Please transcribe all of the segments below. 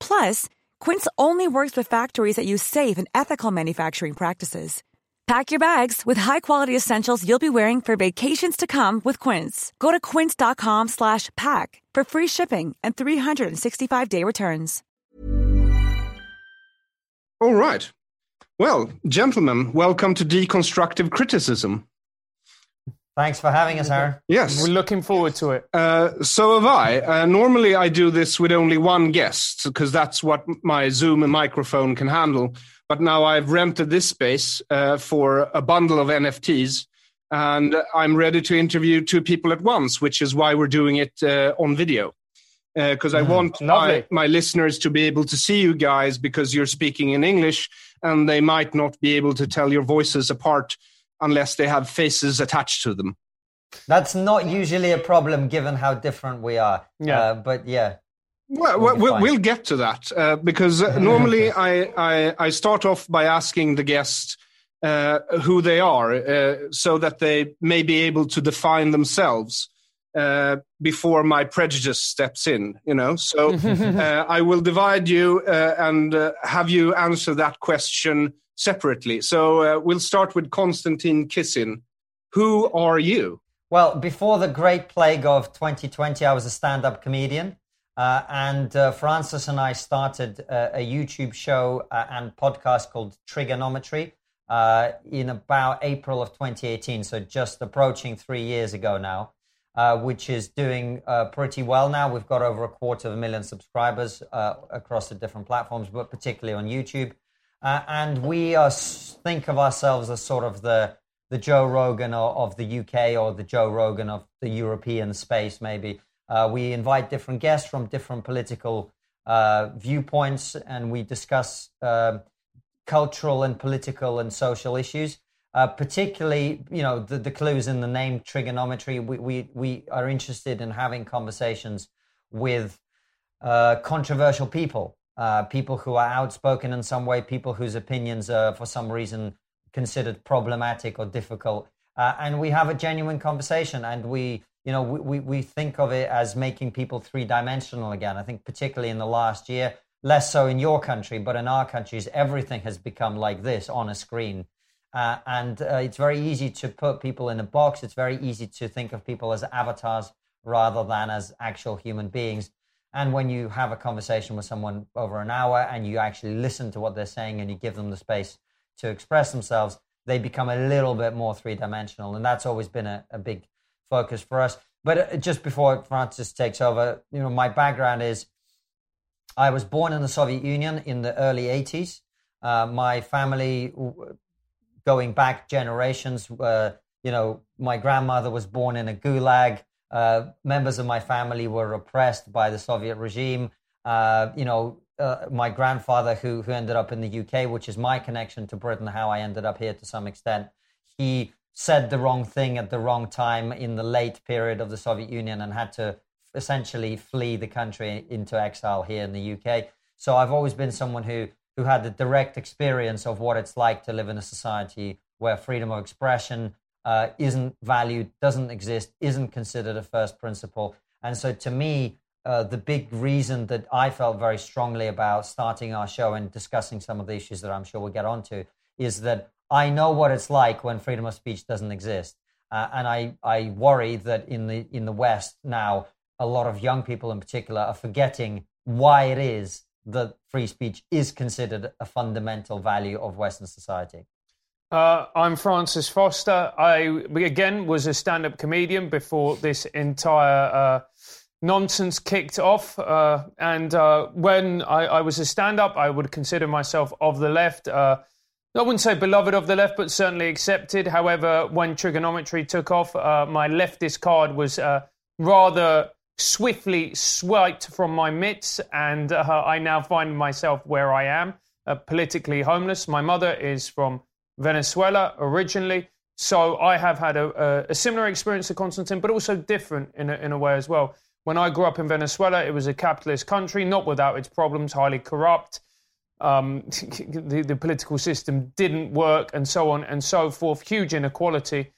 Plus, Quince only works with factories that use safe and ethical manufacturing practices. Pack your bags with high-quality essentials you'll be wearing for vacations to come with Quince. Go to quince.com/pack for free shipping and 365-day returns. All right. Well, gentlemen, welcome to Deconstructive Criticism. Thanks for having us, Aron. Yes. We're looking forward to it. Uh, so have I. Uh, normally, I do this with only one guest because that's what my Zoom and microphone can handle. But now I've rented this space uh, for a bundle of NFTs, and I'm ready to interview two people at once, which is why we're doing it uh, on video. Because I want my, my listeners to be able to see you guys because you're speaking in English, and they might not be able to tell your voices apart unless they have faces attached to them. That's not usually a problem given how different we are. Yeah. Uh, but yeah. Well, We'll we'll, we'll get to that uh, because uh, normally I, I, I start off by asking the guest uh, who they are uh, so that they may be able to define themselves uh, before my prejudice steps in, you know. So uh, I will divide you uh, and uh, have you answer that question separately. So uh, we'll start with Konstantin Kisin. Who are you? Well, before the great plague of 2020, I was a stand up comedian. Uh, and uh, Francis and I started uh, a YouTube show uh, and podcast called Triggernometry uh, in about April of 2018. So just approaching three years ago now, which is doing pretty well now. We've got over a quarter of a million subscribers across the different platforms, but particularly on YouTube. Uh, and we are, think of ourselves as sort of the the Joe Rogan of, of the UK or the Joe Rogan of the European space, maybe. Uh, we invite different guests from different political uh, viewpoints, and we discuss uh, cultural and political and social issues. Uh, particularly, you know, the, the clues in the name Triggernometry. We, we, we are interested in having conversations with uh, controversial people, uh, people who are outspoken in some way, people whose opinions are for some reason considered problematic or difficult. Uh, and we have a genuine conversation and we, you know, we, we, we think of it as making people three dimensional again. I think particularly in the last year, less so in your country, but in our countries, everything has become like this on a screen. Uh, and uh, it's very easy to put people in a box. It's very easy to think of people as avatars rather than as actual human beings. And when you have a conversation with someone over an hour and you actually listen to what they're saying and you give them the space to express themselves, they become a little bit more three dimensional. And that's always been a, a big focus for us. But uh, just before Francis takes over, you know, my background is I was born in the Soviet Union in the early 80s. Uh, my family, going back generations, uh, you know, my grandmother was born in a gulag. Uh, members of my family were oppressed by the Soviet regime. Uh, you know, uh, my grandfather, who who ended up in the UK, which is my connection to Britain, how I ended up here to some extent. He said the wrong thing at the wrong time in the late period of the Soviet Union and had to essentially flee the country into exile here in the UK. So I've always been someone who who had the direct experience of what it's like to live in a society where freedom of expression uh, isn't valued, doesn't exist, isn't considered a first principle. And so to me, uh, the big reason that I felt very strongly about starting our show and discussing some of the issues that I'm sure we'll get onto is that I know what it's like when freedom of speech doesn't exist. Uh, and I, I worry that in the, in the West now, a lot of young people in particular are forgetting why it is that free speech is considered a fundamental value of Western society. Uh, I'm Francis Foster. I, again, was a stand up comedian before this entire uh, nonsense kicked off. Uh, and uh, when I, I, was a stand up, I would consider myself of the left. Uh, I wouldn't say beloved of the left, but certainly accepted. However, when Triggernometry took off, uh, my leftist card was rather swiftly swiped from my mitts, and I now find myself where I am, politically homeless. My mother is from Venezuela originally. So I have had a, a, similar experience to Konstantin, but also different in a, in a way as well. When I grew up in Venezuela, it was a capitalist country, not without its problems, highly corrupt. Um, the, the political system didn't work, and so on and so forth. Huge inequality.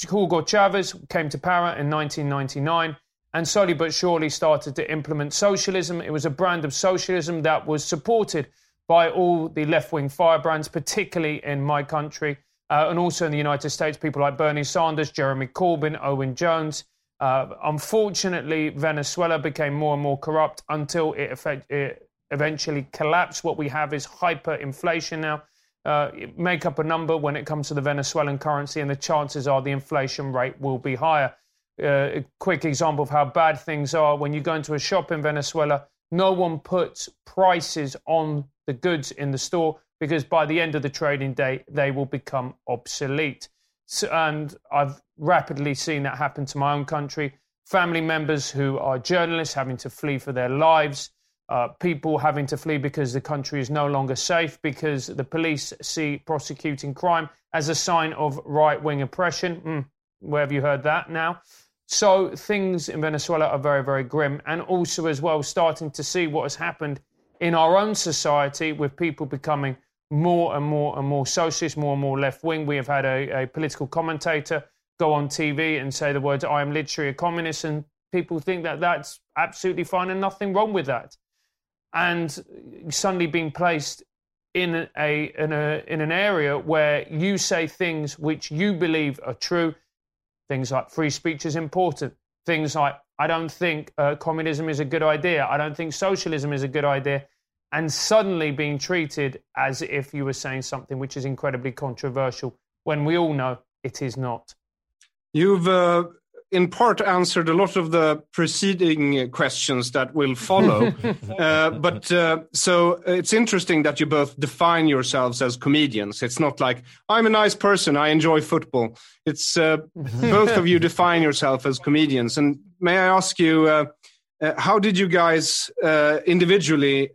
Hugo Chavez came to power in 1999 and slowly but surely started to implement socialism. It was a brand of socialism that was supported by all the left wing firebrands, particularly in my country uh, and also in the United States. People like Bernie Sanders, Jeremy Corbyn, Owen Jones. Uh, unfortunately, Venezuela became more and more corrupt until it, effect, it eventually collapsed. What we have is hyperinflation now. Uh, make up a number when it comes to the Venezuelan currency, and the chances are the inflation rate will be higher. Uh, a quick example of how bad things are when you go into a shop in Venezuela, no one puts prices on the goods in the store because by the end of the trading day, they will become obsolete. So, and I've rapidly seen that happen to my own country. Family members who are journalists having to flee for their lives, uh, people having to flee because the country is no longer safe because the police see prosecuting crime as a sign of right wing oppression. Mm, where have you heard that now? So things in Venezuela are very, very grim. And also, as well, starting to see what has happened in our own society with people becoming more and more and more socialist, more and more left wing. We have had a, a, political commentator go on TV and say the words, I am literally a communist, and people think that that's absolutely fine and nothing wrong with that. And suddenly being placed in a, in a in an area where you say things which you believe are true, things like free speech is important, things like I don't think uh, communism is a good idea. I don't think socialism is a good idea. And suddenly being treated as if you were saying something which is incredibly controversial when we all know it is not. You've uh, in part answered a lot of the preceding questions that will follow. uh, but uh, so it's interesting that you both define yourselves as comedians. It's not like I'm a nice person, I enjoy football. It's uh, both of you define yourself as comedians. And may I ask you, uh, uh, how did you guys uh, individually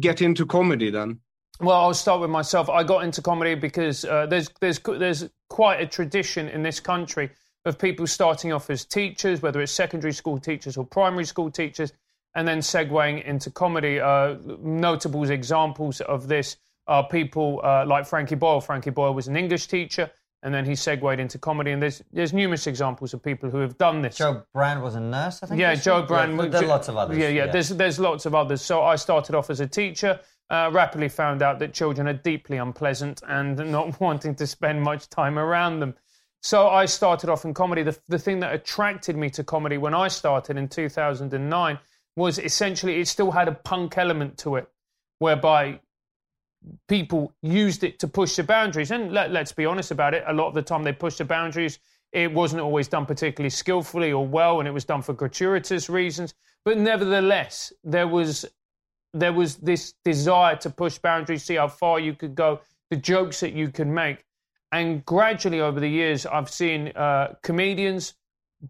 get into comedy then? Well, I'll start with myself. I got into comedy because there's there's there's quite a tradition in this country of people starting off as teachers, whether it's secondary school teachers or primary school teachers, and then segueing into comedy. Uh, notable examples of this are people uh, like Frankie Boyle. Frankie Boyle was an English teacher, and then he segued into comedy. And there's there's numerous examples of people who have done this. Jo Brand was a nurse, I think. Yeah, Jo Brand. Yeah, there are lots of others. Yeah, yeah, yeah, There's there's lots of others. So I started off as a teacher. Uh, rapidly found out that children are deeply unpleasant and not wanting to spend much time around them. So I started off in comedy. The, the thing that attracted me to comedy when I started in 2009 was essentially it still had a punk element to it, whereby people used it to push the boundaries. And let, us be honest about it, a lot of the time they pushed the boundaries. It wasn't always done particularly skillfully or well, and it was done for gratuitous reasons. But nevertheless, there was there was this desire to push boundaries, see how far you could go, the jokes that you could make. And gradually over the years, I've seen uh, comedians,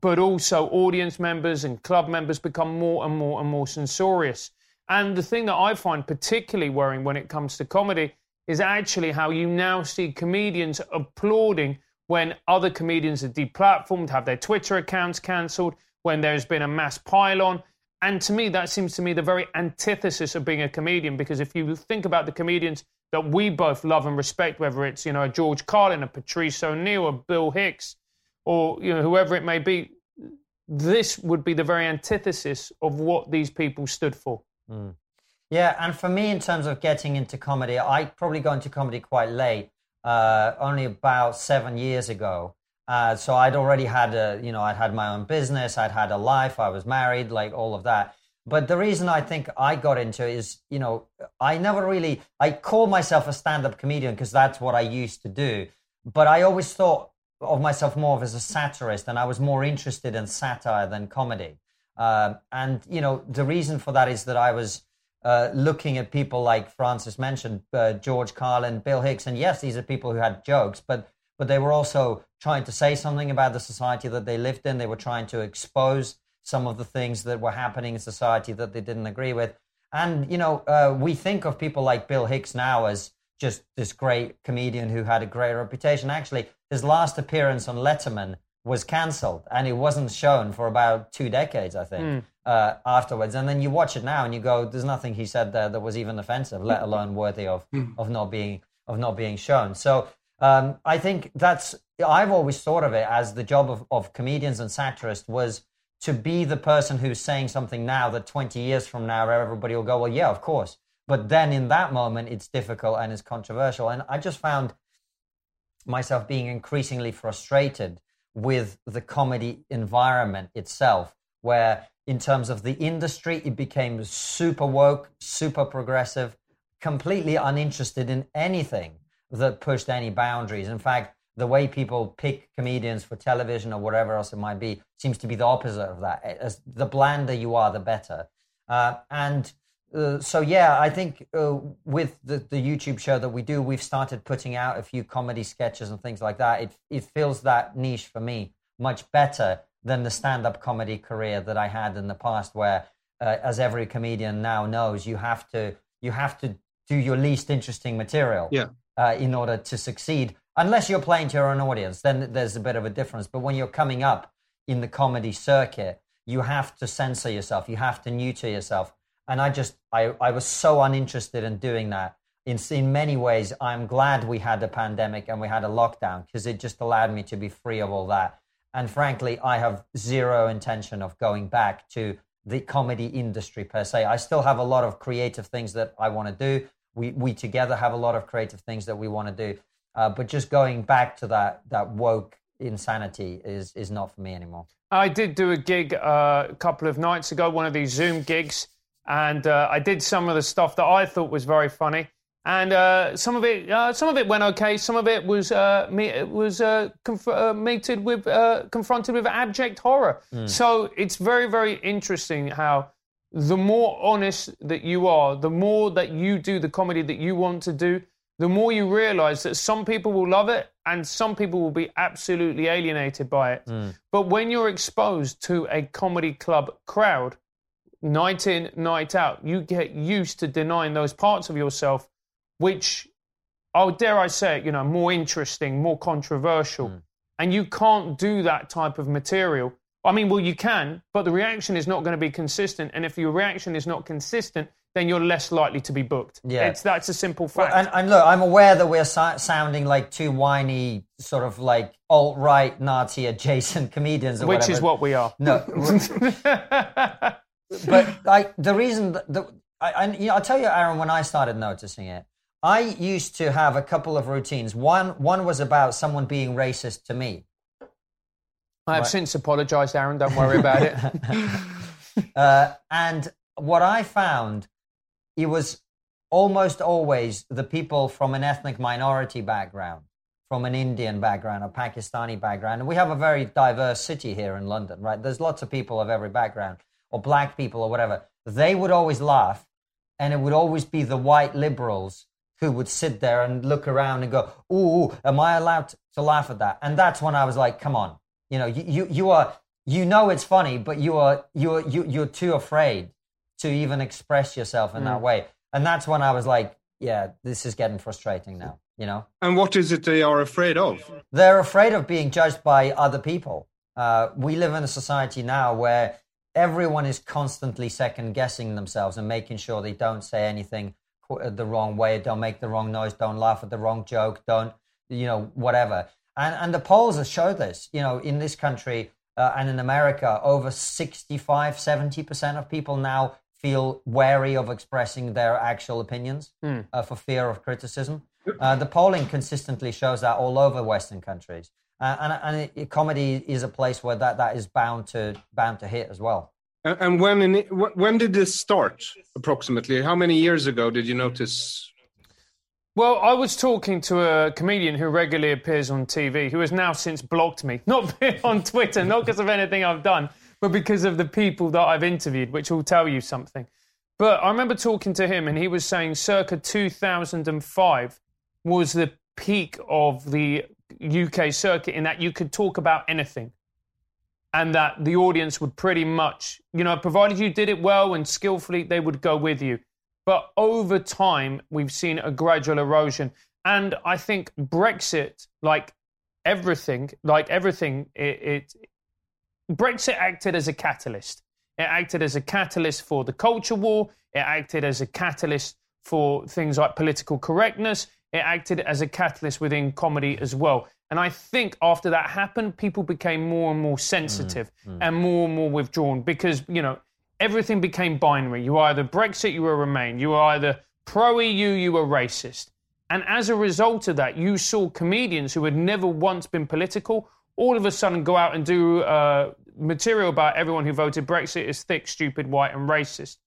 but also audience members and club members become more and more and more censorious. And the thing that I find particularly worrying when it comes to comedy is actually how you now see comedians applauding when other comedians are deplatformed, have their Twitter accounts cancelled, when there's been a mass pile-on. And to me, that seems to me the very antithesis of being a comedian, because if you think about the comedians that we both love and respect, whether it's you know a George Carlin, a Patrice O'Neal, a Bill Hicks, or you know whoever it may be. this would be the very antithesis of what these people stood for. Mm. Yeah, and for me, in terms of getting into comedy, I probably got into comedy quite late, uh, only about seven years ago. Uh, so I'd already had a, you know, I'd had my own business, I'd had a life, I was married, like all of that. But the reason I think I got into it is, you know, I never really, I call myself a stand-up comedian because that's what I used to do. But I always thought of myself more as a satirist, and I was more interested in satire than comedy. Uh, and you know, the reason for that is that I was uh, looking at people like Francis mentioned, uh, George Carlin, Bill Hicks, and yes, these are people who had jokes, but but they were also trying to say something about the society that they lived in. They were trying to expose some of the things that were happening in society that they didn't agree with. And you know, uh, we think of people like Bill Hicks now as just this great comedian who had a great reputation. Actually, his last appearance on Letterman was cancelled and it wasn't shown for about two decades, I think, mm. uh, afterwards. And then you watch it now and you go, "There's nothing he said there that was even offensive, let alone worthy of mm. of not being of not being shown." So um, I think that's I've always thought of it as the job of, of comedians and satirists was to be the person who's saying something now that 20 years from now everybody will go, "Well, yeah, of course." But then in that moment, it's difficult and it's controversial. And I just found myself being increasingly frustrated with the comedy environment itself, where in terms of the industry, it became super woke, super progressive, completely uninterested in anything that pushed any boundaries. In fact, the way people pick comedians for television or whatever else it might be seems to be the opposite of that. As the blander you are, the better. Uh, and uh, so yeah, I think uh, with the, the YouTube show that we do, we've started putting out a few comedy sketches and things like that. It it fills that niche for me much better than the stand-up comedy career that I had in the past, where, uh, as every comedian now knows, you have to you have to do your least interesting material yeah. Uh, in order to succeed. Unless you're playing to your own audience, then there's a bit of a difference. But when you're coming up in the comedy circuit, you have to censor yourself. You have to neuter yourself and I just, I, I was so uninterested in doing that. In, in many ways, I'm glad we had a pandemic and we had a lockdown because it just allowed me to be free of all that. And frankly, I have zero intention of going back to the comedy industry per se. I still have a lot of creative things that I want to do. We, we together have a lot of creative things that we want to do. Uh, but just going back to that, that woke insanity is, is not for me anymore. I did do a gig uh, a couple of nights ago, one of these Zoom gigs and uh, I did some of the stuff that I thought was very funny. And uh, some of it, uh, some of it went okay. Some of it was uh, me, was uh, conf- uh, meted with, confronted with abject horror. Mm. So it's very, very interesting how the more honest that you are, the more that you do the comedy that you want to do, the more you realise that some people will love it and some people will be absolutely alienated by it. Mm. But when you're exposed to a comedy club crowd night in, night out, you get used to denying those parts of yourself, which, oh, dare I say it, you know, more interesting, more controversial. Mm. And you can't do that type of material. I mean, well, you can, but the reaction is not going to be consistent. And if your reaction is not consistent, then you're less likely to be booked. Yeah, it's, that's a simple fact. Well, and, and, look, I'm aware that we're so- sounding like two whiny, sort of like alt right Nazi adjacent comedians, which whatever. is what we are. No, but like the reason that the, I, I, you know, I'll tell you, Aron, when I started noticing it, I used to have a couple of routines. One, one was about someone being racist to me. I have right. since apologized, Aron. Don't worry about it. uh, and what I found, it was almost always the people from an ethnic minority background, from an Indian background, a Pakistani background. And we have a very diverse city here in London, right? There's lots of people of every background or black people or whatever, they would always laugh. And it would always be the white liberals who would sit there and look around and go, Ooh, am I allowed to laugh at that? And that's when I was like, come on. You know, you, you, you are, you know it's funny, but you are, you are, you, you're too afraid to even express yourself in mm. that way. And that's when I was like, yeah, this is getting frustrating now, you know? And what is it they are afraid of? They're afraid of being judged by other people. Uh, we live in a society now where everyone is constantly second guessing themselves and making sure they don't say anything uh, the wrong way, don't make the wrong noise, don't laugh at the wrong joke, don't, you know, whatever. And, and the polls have showed this. You know, in this country, uh, and in America, over 65, 70% of people now feel wary of expressing their actual opinions uh, for fear of criticism. Uh, the polling consistently shows that all over Western countries. Uh, and and it, comedy is a place where that, that is bound to bound to hit as well. And, and when in when did this start approximately? How many years ago did you notice? Well, I was talking to a comedian who regularly appears on TV, who has now since blocked me, not on Twitter, not because of anything I've done, but because of the people that I've interviewed, which will tell you something. But I remember talking to him, and he was saying circa 2005 was the peak of the UK circuit in that you could talk about anything. And that the audience would pretty much, you know, provided you did it well and skillfully, they would go with you. But over time, we've seen a gradual erosion. And I think Brexit, like everything, like everything, it, it Brexit acted as a catalyst. It acted as a catalyst for the culture war. It acted as a catalyst for things like political correctness. It acted as a catalyst within comedy as well. And I think after that happened, people became more and more sensitive mm, mm. and more and more withdrawn because, you know, everything became binary. You were either Brexit, you were Remain. You were either pro EU, you were racist. And as a result of that, you saw comedians who had never once been political all of a sudden go out and do uh, material about everyone who voted Brexit is thick, stupid, white, and racist.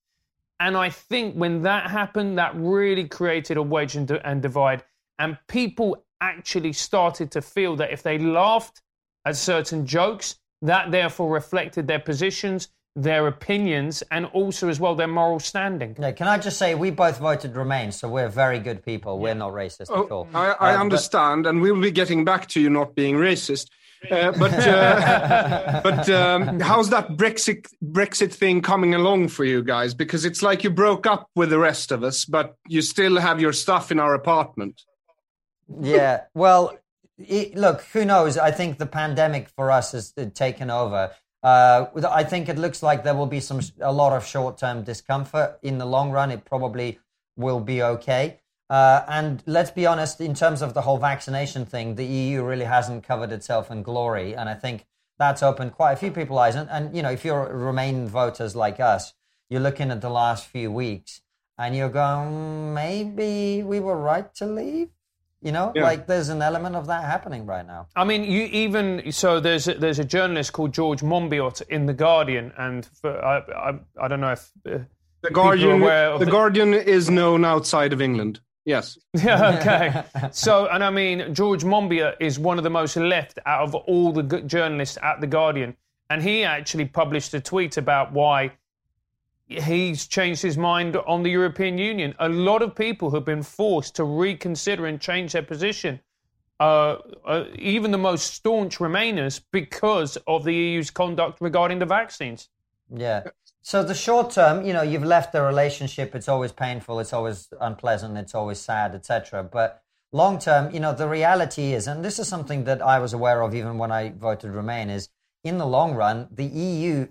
And I think when that happened, that really created a wedge and, and divide. And people actually started to feel that if they laughed at certain jokes, that therefore reflected their positions, their opinions, and also as well their moral standing. Yeah, can I just say we both voted Remain, so we're very good people. We're not racist at all. I, I but- understand, and we'll be getting back to you not being racist. Uh, but uh, but um, how's that Brexit Brexit thing coming along for you guys? Because it's like you broke up with the rest of us, but you still have your stuff in our apartment. yeah. Well, it, look, who knows? I think the pandemic for us has uh, taken over. Uh, I think it looks like there will be some a lot of short term discomfort. In the long run, it probably will be okay. Uh, and let's be honest, in terms of the whole vaccination thing, the EU really hasn't covered itself in glory, and I think that's opened quite a few people's eyes. And, and you know, if you're Remain voters like us, you're looking at the last few weeks, and you're going, "Mm, maybe we were right to leave. You know, Yeah. like there's an element of that happening right now. I mean, you even so. There's a, there's a journalist called George Monbiot in the Guardian, and for, I, I I don't know if uh, The Guardian, aware of the Guardian is known outside of England. Yes. Yeah, okay. so, and I mean, George Monbiot is one of the most left out of all the journalists at The Guardian. And he actually published a tweet about why he's changed his mind on the European Union. A lot of people have been forced to reconsider and change their position. Uh, uh, even the most staunch Remainers because of the EU's conduct regarding the vaccines. Yeah. So the short term, you know, you've left the relationship. It's always painful. It's always unpleasant. It's always sad, etc. But long term, you know, the reality is, and this is something that I was aware of even when I voted Remain, is in the long run, the EU,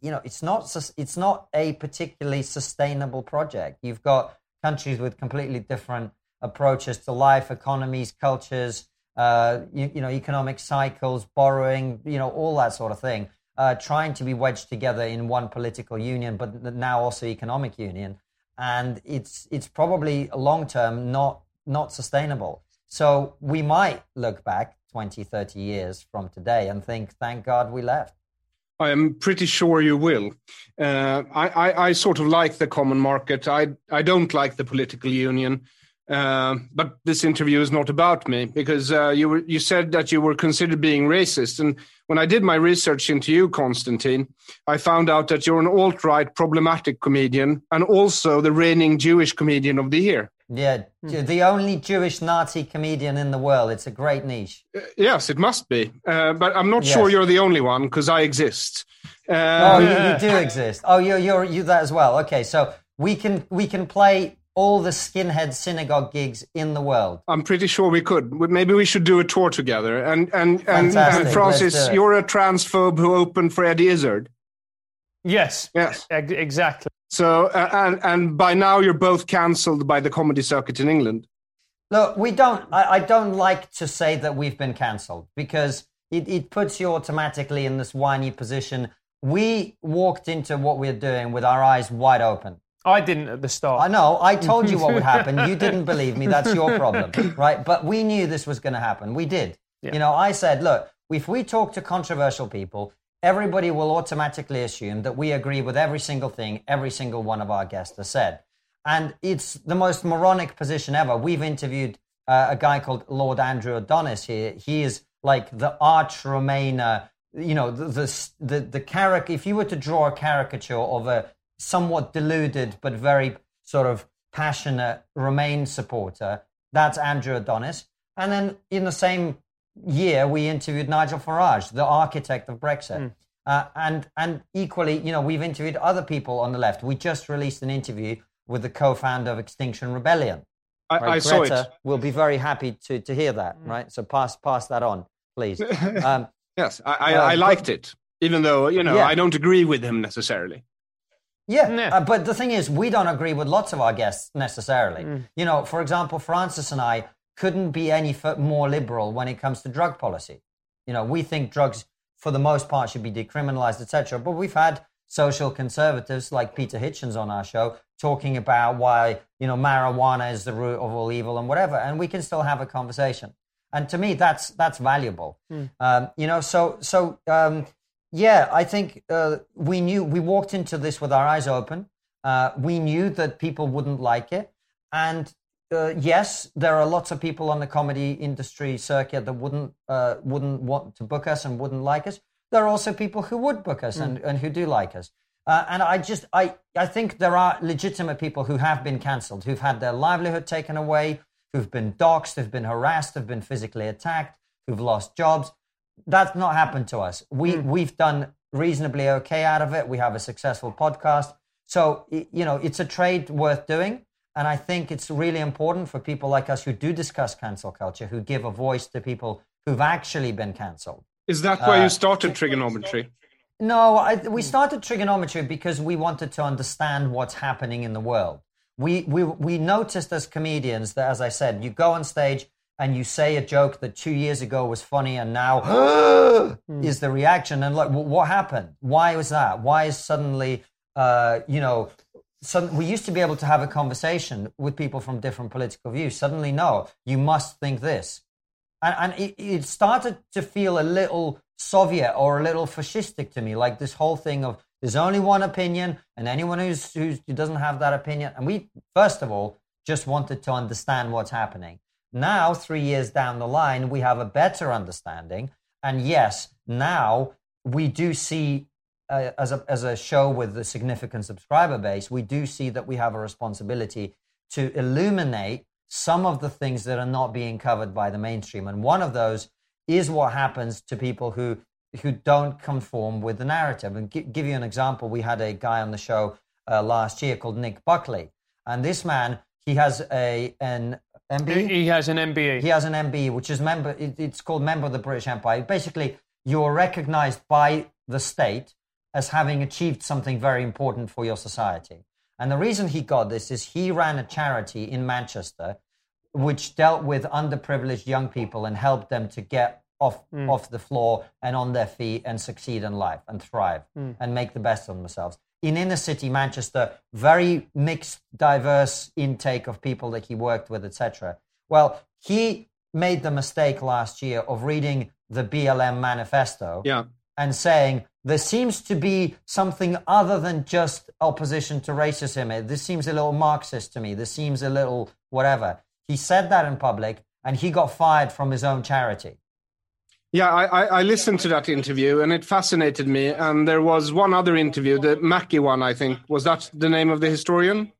you know, it's not it's not a particularly sustainable project. You've got countries with completely different approaches to life, economies, cultures, uh, you, you know, economic cycles, borrowing, you know, all that sort of thing uh, trying to be wedged together in one political union, but now also economic union, and it's it's probably long term not not sustainable. So we might look back 20, 30 years from today and think, thank God we left. I am pretty sure you will. Uh, I, I, I sort of like the common market. I, I don't like the political union. Uh, but this interview is not about me because uh, you were, you said that you were considered being racist, and when I did my research into you, Konstantin, I found out that you're an alt-right problematic comedian and also the reigning Jewish comedian of the year. Yeah, the only Jewish Nazi comedian in the world. It's a great niche. Yes, it must be, uh, but I'm not Yes. sure you're the only one because I exist. Oh, Uh, you, you do exist. Oh, you're you're you that as well. Okay, so we can we can play all the skinhead synagogue gigs in the world. I'm pretty sure we could. Maybe we should do a tour together. And and and, and Francis, Let's do it. you're a transphobe who opened for Eddie Izzard. Yes, Yes. ex- exactly. So uh, and and by now you're both cancelled by the comedy circuit in England. Look, we don't. I, I don't like to say that we've been cancelled because it, it puts you automatically in this whiny position. We walked into what we're doing with our eyes wide open. I didn't at the start. I know. I told you what would happen. You didn't believe me. That's your problem, right? But we knew this was going to happen. We did. Yeah. You know, I said, look, if we talk to controversial people, everybody will automatically assume that we agree with every single thing every single one of our guests has said. And it's the most moronic position ever. We've interviewed uh, a guy called Lord Andrew Adonis here. He is like the arch Remainer, you know, the, the, the, the character. If you were to draw a caricature of a somewhat deluded but very sort of passionate Remain supporter, that's Andrew Adonis. And then in the same year, we interviewed Nigel Farage, the architect of Brexit. Mm. Uh, and and equally, you know, we've interviewed other people on the left. We just released an interview with the co-founder of Extinction Rebellion. I, Right? I saw it. will be very happy to to hear that. Right, so pass pass that on, please. Um, Yes, I, I, Uh, I but- liked it, even though you know Yeah. I don't agree with him necessarily. Yeah, Yeah. Uh, but the thing is, we don't agree with lots of our guests necessarily. You know, for example, Francis and I couldn't be any f- more liberal when it comes to drug policy. You know, we think drugs, for the most part, should be decriminalized, etc. But we've had social conservatives like Peter Hitchens on our show talking about why you know marijuana is the root of all evil and whatever, and we can still have a conversation. And to me, that's that's valuable. Um, you know, so so um, yeah, I think uh, we knew we walked into this with our eyes open. Uh, we knew that people wouldn't like it, and uh, yes, there are lots of people on the comedy industry circuit that wouldn't uh, wouldn't want to book us and wouldn't like us. There are also people who would book us and, and who do like us. Uh, and I just I I think there are legitimate people who have been cancelled, who've had their livelihood taken away, who've been doxxed, who've been harassed, who've been physically attacked, who've lost jobs that's not happened to us. We we've done reasonably okay out of it. We have a successful podcast, so you know it's a trade worth doing. And I think it's really important for people like us who do discuss cancel culture, who give a voice to people who've actually been cancelled. Is that why Uh, you started Triggernometry? No, I, we started Triggernometry because we wanted to understand what's happening in the world. We, we, we noticed as comedians that, as I said, you go on stage and you say a joke that two years ago was funny and now is the reaction. And like, what happened? Why was that? Why is suddenly, uh, you know, some, we used to be able to have a conversation with people from different political views. Suddenly, no, you must think this and, and it, it started to feel a little Soviet or a little fascistic to me, like this whole thing of there's only one opinion, and anyone who's, who's, who doesn't have that opinion. And we, first of all, just wanted to understand what's happening. Now, three years down the line, we have a better understanding. And yes, now we do see, uh, as, a, as a show with a significant subscriber base, we do see that we have a responsibility to illuminate some of the things that are not being covered by the mainstream. And one of those is what happens to people who who don't conform with the narrative. And gi- give you an example, we had a guy on the show uh, last year called Nick Buckley, and this man he has a an MBE. He has an MBE. He has an MBE, which is member. It, it's called member of the British Empire. Basically, you're recognized by the state as having achieved something very important for your society. And the reason he got this is he ran a charity in Manchester, which dealt with underprivileged young people and helped them to get off mm. off the floor and on their feet and succeed in life and thrive mm. and make the best of themselves. In inner city Manchester, very mixed, diverse intake of people that he worked with, etc. Well, he made the mistake last year of reading the BLM manifesto Yeah. and saying there seems to be something other than just opposition to racism. This seems a little Marxist to me. This seems a little whatever. He said that in public and he got fired from his own charity. Yeah, I, I, I listened to that interview and it fascinated me. And there was one other interview, the Mackey one, I think. Was that the name of the historian?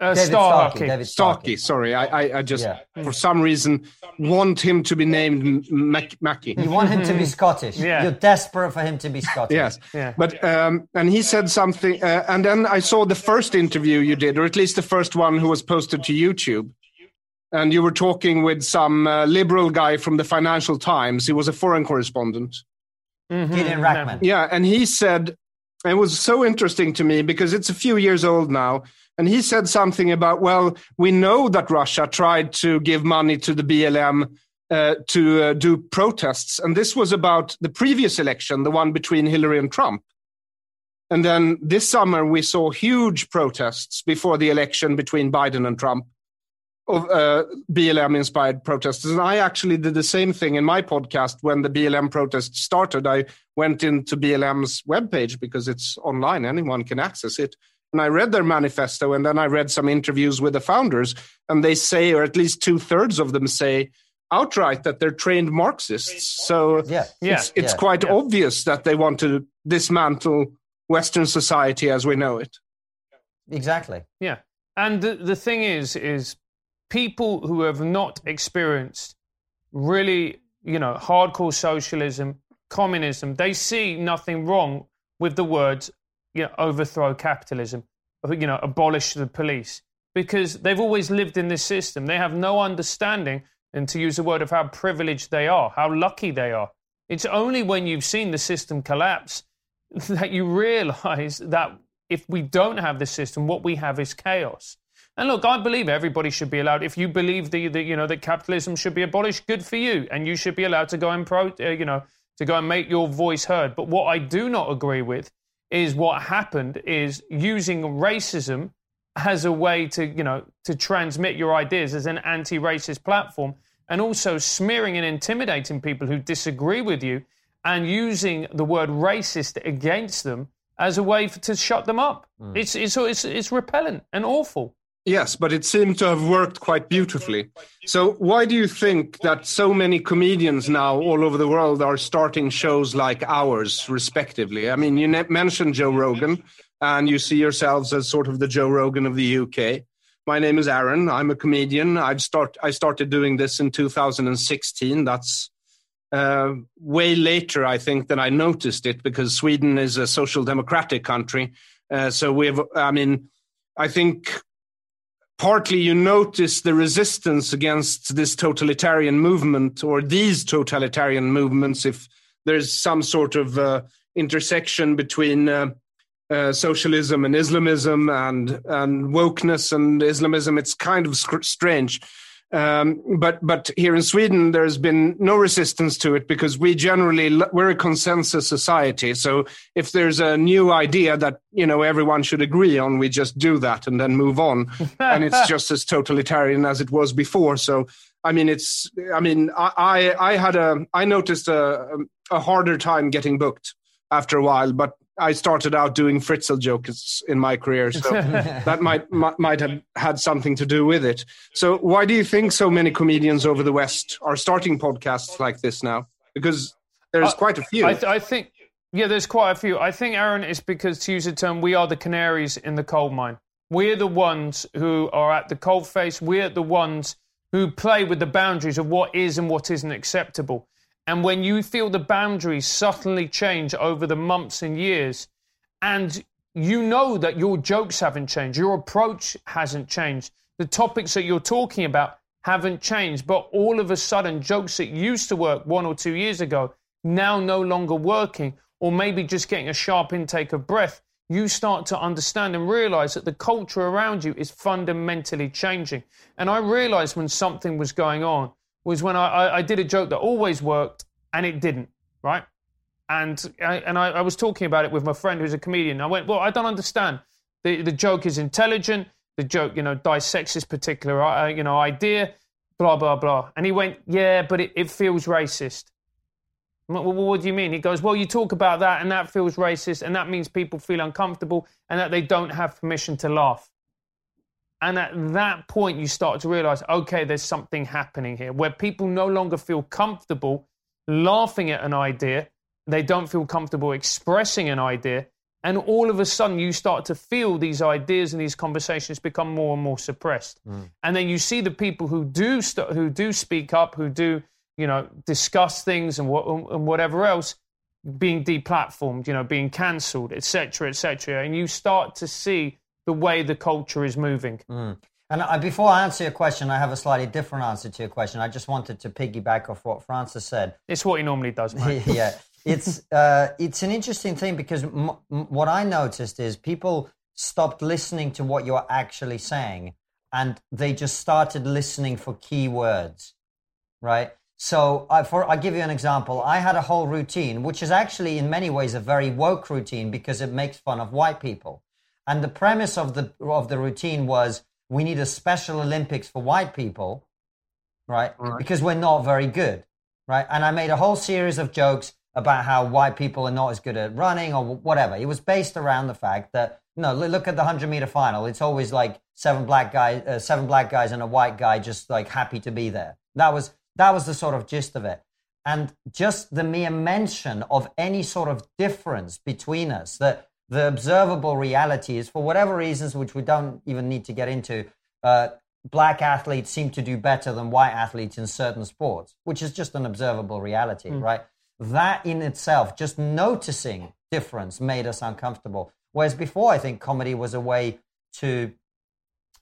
Uh, David Star Starkey. David Starkey. Sorry, I, I, I just Yeah. for some reason want him to be named M- Mac- Mackey. You want him to be Scottish. Yeah. You're desperate for him to be Scottish. Yes, Yeah. but um, and he said something, uh, and then I saw the first interview you did, or at least the first one who was posted to YouTube, and you were talking with some uh, liberal guy from the Financial Times. He was a foreign correspondent. Gideon Rachman. Yeah, and he said it was so interesting to me because it's a few years old now. And he said something about, well, we know that Russia tried to give money to the BLM uh, to uh, do protests. And this was about the previous election, the one between Hillary and Trump. And then this summer, we saw huge protests before the election between Biden and Trump of uh, BLM inspired protesters. And I actually did the same thing in my podcast when the BLM protest started. I went into BLM's webpage because it's online, anyone can access it. And I read their manifesto and then I read some interviews with the founders. And they say, or at least two thirds of them say, outright that they're trained Marxists. So Yeah. it's, it's Yeah. quite Yeah. obvious that they want to dismantle Western society as we know it. Exactly. Yeah. And the, the thing is, is people who have not experienced really, you know, hardcore socialism, communism, they see nothing wrong with the words, you know, overthrow capitalism, uh, you know, abolish the police, because they've always lived in this system. They have no understanding, and to use the word of how privileged they are, how lucky they are. It's only when you've seen the system collapse that you realize that if we don't have the system, what we have is chaos. And look, I believe everybody should be allowed. If you believe the, the you know that capitalism should be abolished, good for you, and you should be allowed to go and pro, uh, you know, to go and make your voice heard. But what I do not agree with is what happened is using racism as a way to you know to transmit your ideas as an anti-racist platform, and also smearing and intimidating people who disagree with you, and using the word racist against them as a way for, to shut them up. It's, it's it's it's repellent and awful. Yes, but it seemed to have worked quite beautifully. So, why do you think that so many comedians now all over the world are starting shows like ours, respectively? I mean, you mentioned Joe Rogan, and you see yourselves as sort of the Joe Rogan of the UK. My name is Aron. I'm a comedian. I'd start. I started doing this in 2016. That's uh, way later, I think, than I noticed it because Sweden is a social democratic country. Uh, so we have. I mean, I think partly you notice the resistance against this totalitarian movement or these totalitarian movements if there's some sort of uh, intersection between uh, uh, socialism and Islamism and and wokeness and Islamism. It's kind of strange. Um, but but here in Sweden, there's been no resistance to it because we generally we're a consensus society. So if there's a new idea that you know everyone should agree on, we just do that and then move on, and it's just as totalitarian as it was before. So I mean, it's I mean I I, I had a I noticed a a harder time getting booked after a while, but I started out doing Fritzl jokes in my career, so that might might might have had something to do with it. So, why do you think so many comedians over the West are starting podcasts like this now? Because there's Uh, quite a few. I, th- I think, yeah, there's quite a few. I think, Aron, it's because, to use a term, we are the canaries in the coal mine. We're the ones who are at the coal face. We're the ones who play with the boundaries of what is and what isn't acceptable. And when you feel the boundaries subtly change over the months and years, and you know that your jokes haven't changed, your approach hasn't changed, the topics that you're talking about haven't changed, but all of a sudden, jokes that used to work one or two years ago now no longer working, or maybe just getting a sharp intake of breath, you start to understand and realize that the culture around you is fundamentally changing. And I realized when something was going on was when I, I, did a joke that always worked and it didn't, right? And I, and I, I was talking about it with my friend who's a comedian. I went, well, I don't understand. The the joke is intelligent. The joke, you know, dissects this particular, uh, you know, idea. Blah blah blah. And he went, yeah, but it, it feels racist. Like, well, what do you mean? He goes, well, you talk about that, and that feels racist, and that means people feel uncomfortable, and that they don't have permission to laugh. And at that point, you start to realize, okay, there's something happening here where people no longer feel comfortable laughing at an idea. They don't feel comfortable expressing an idea. And all of a sudden, you start to feel these ideas and these conversations become more and more suppressed. Mm. And then you see the people who do st- who do speak up, who do you know discuss things and, what, and whatever else, being deplatformed, you know, being cancelled, etc., etc. And you start to see the way the culture is moving. And I, before I answer your question, I have a slightly different answer to your question. I just wanted to piggyback off what Francis said. It's what he normally does, mate. yeah, it's uh, it's an interesting thing because m- m- what I noticed is people stopped listening to what you're actually saying, and they just started listening for keywords, right? So I, for, I'll give you an example. I had a whole routine, which is actually in many ways a very woke routine because it makes fun of white people. And the premise of the, of the routine was we need a special Olympics for white people, right? Right. Because we're not very good, right? And I made a whole series of jokes about how white people are not as good at running or whatever. It was based around the fact that, no, look at the 100 meter final. It's always like seven black guys, uh, seven black guys and a white guy just like happy to be there. That was, that was the sort of gist of it. And just the mere mention of any sort of difference between us, that the observable reality is for whatever reasons, which we don't even need to get into, uh, black athletes seem to do better than white athletes in certain sports, which is just an observable reality, Mm. right? That in itself, just noticing difference made us uncomfortable. Whereas before, I think comedy was a way to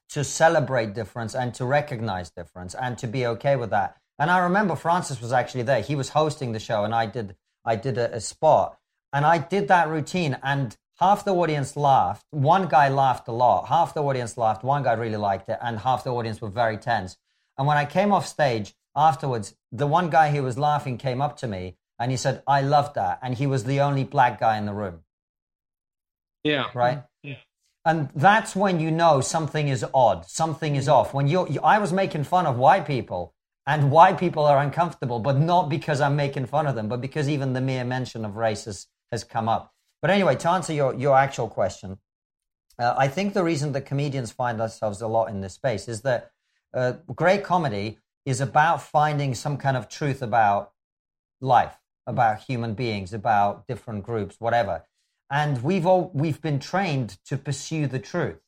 to celebrate difference and to recognize difference and to be okay with that. And I remember Francis was actually there. He was hosting the show, and I did I did a, a spot, and I did that routine, and half the audience laughed. One guy laughed a lot. Half the audience laughed. One guy really liked it, and half the audience were very tense. And when I came off stage afterwards, the one guy who was laughing came up to me and he said, "I loved that," and he was the only black guy in the room Yeah. right? Mm-hmm. Yeah. And that's when you know something is odd, something is off. When you're, you, I was making fun of white people, and white people are uncomfortable, but not because I'm making fun of them, but because even the mere mention of race has, has come up. But anyway, to answer your, your actual question, uh, I think the reason that comedians find ourselves a lot in this space is that uh, great comedy is about finding some kind of truth about life, about human beings, about different groups, whatever. And we've all we've been trained to pursue the truth.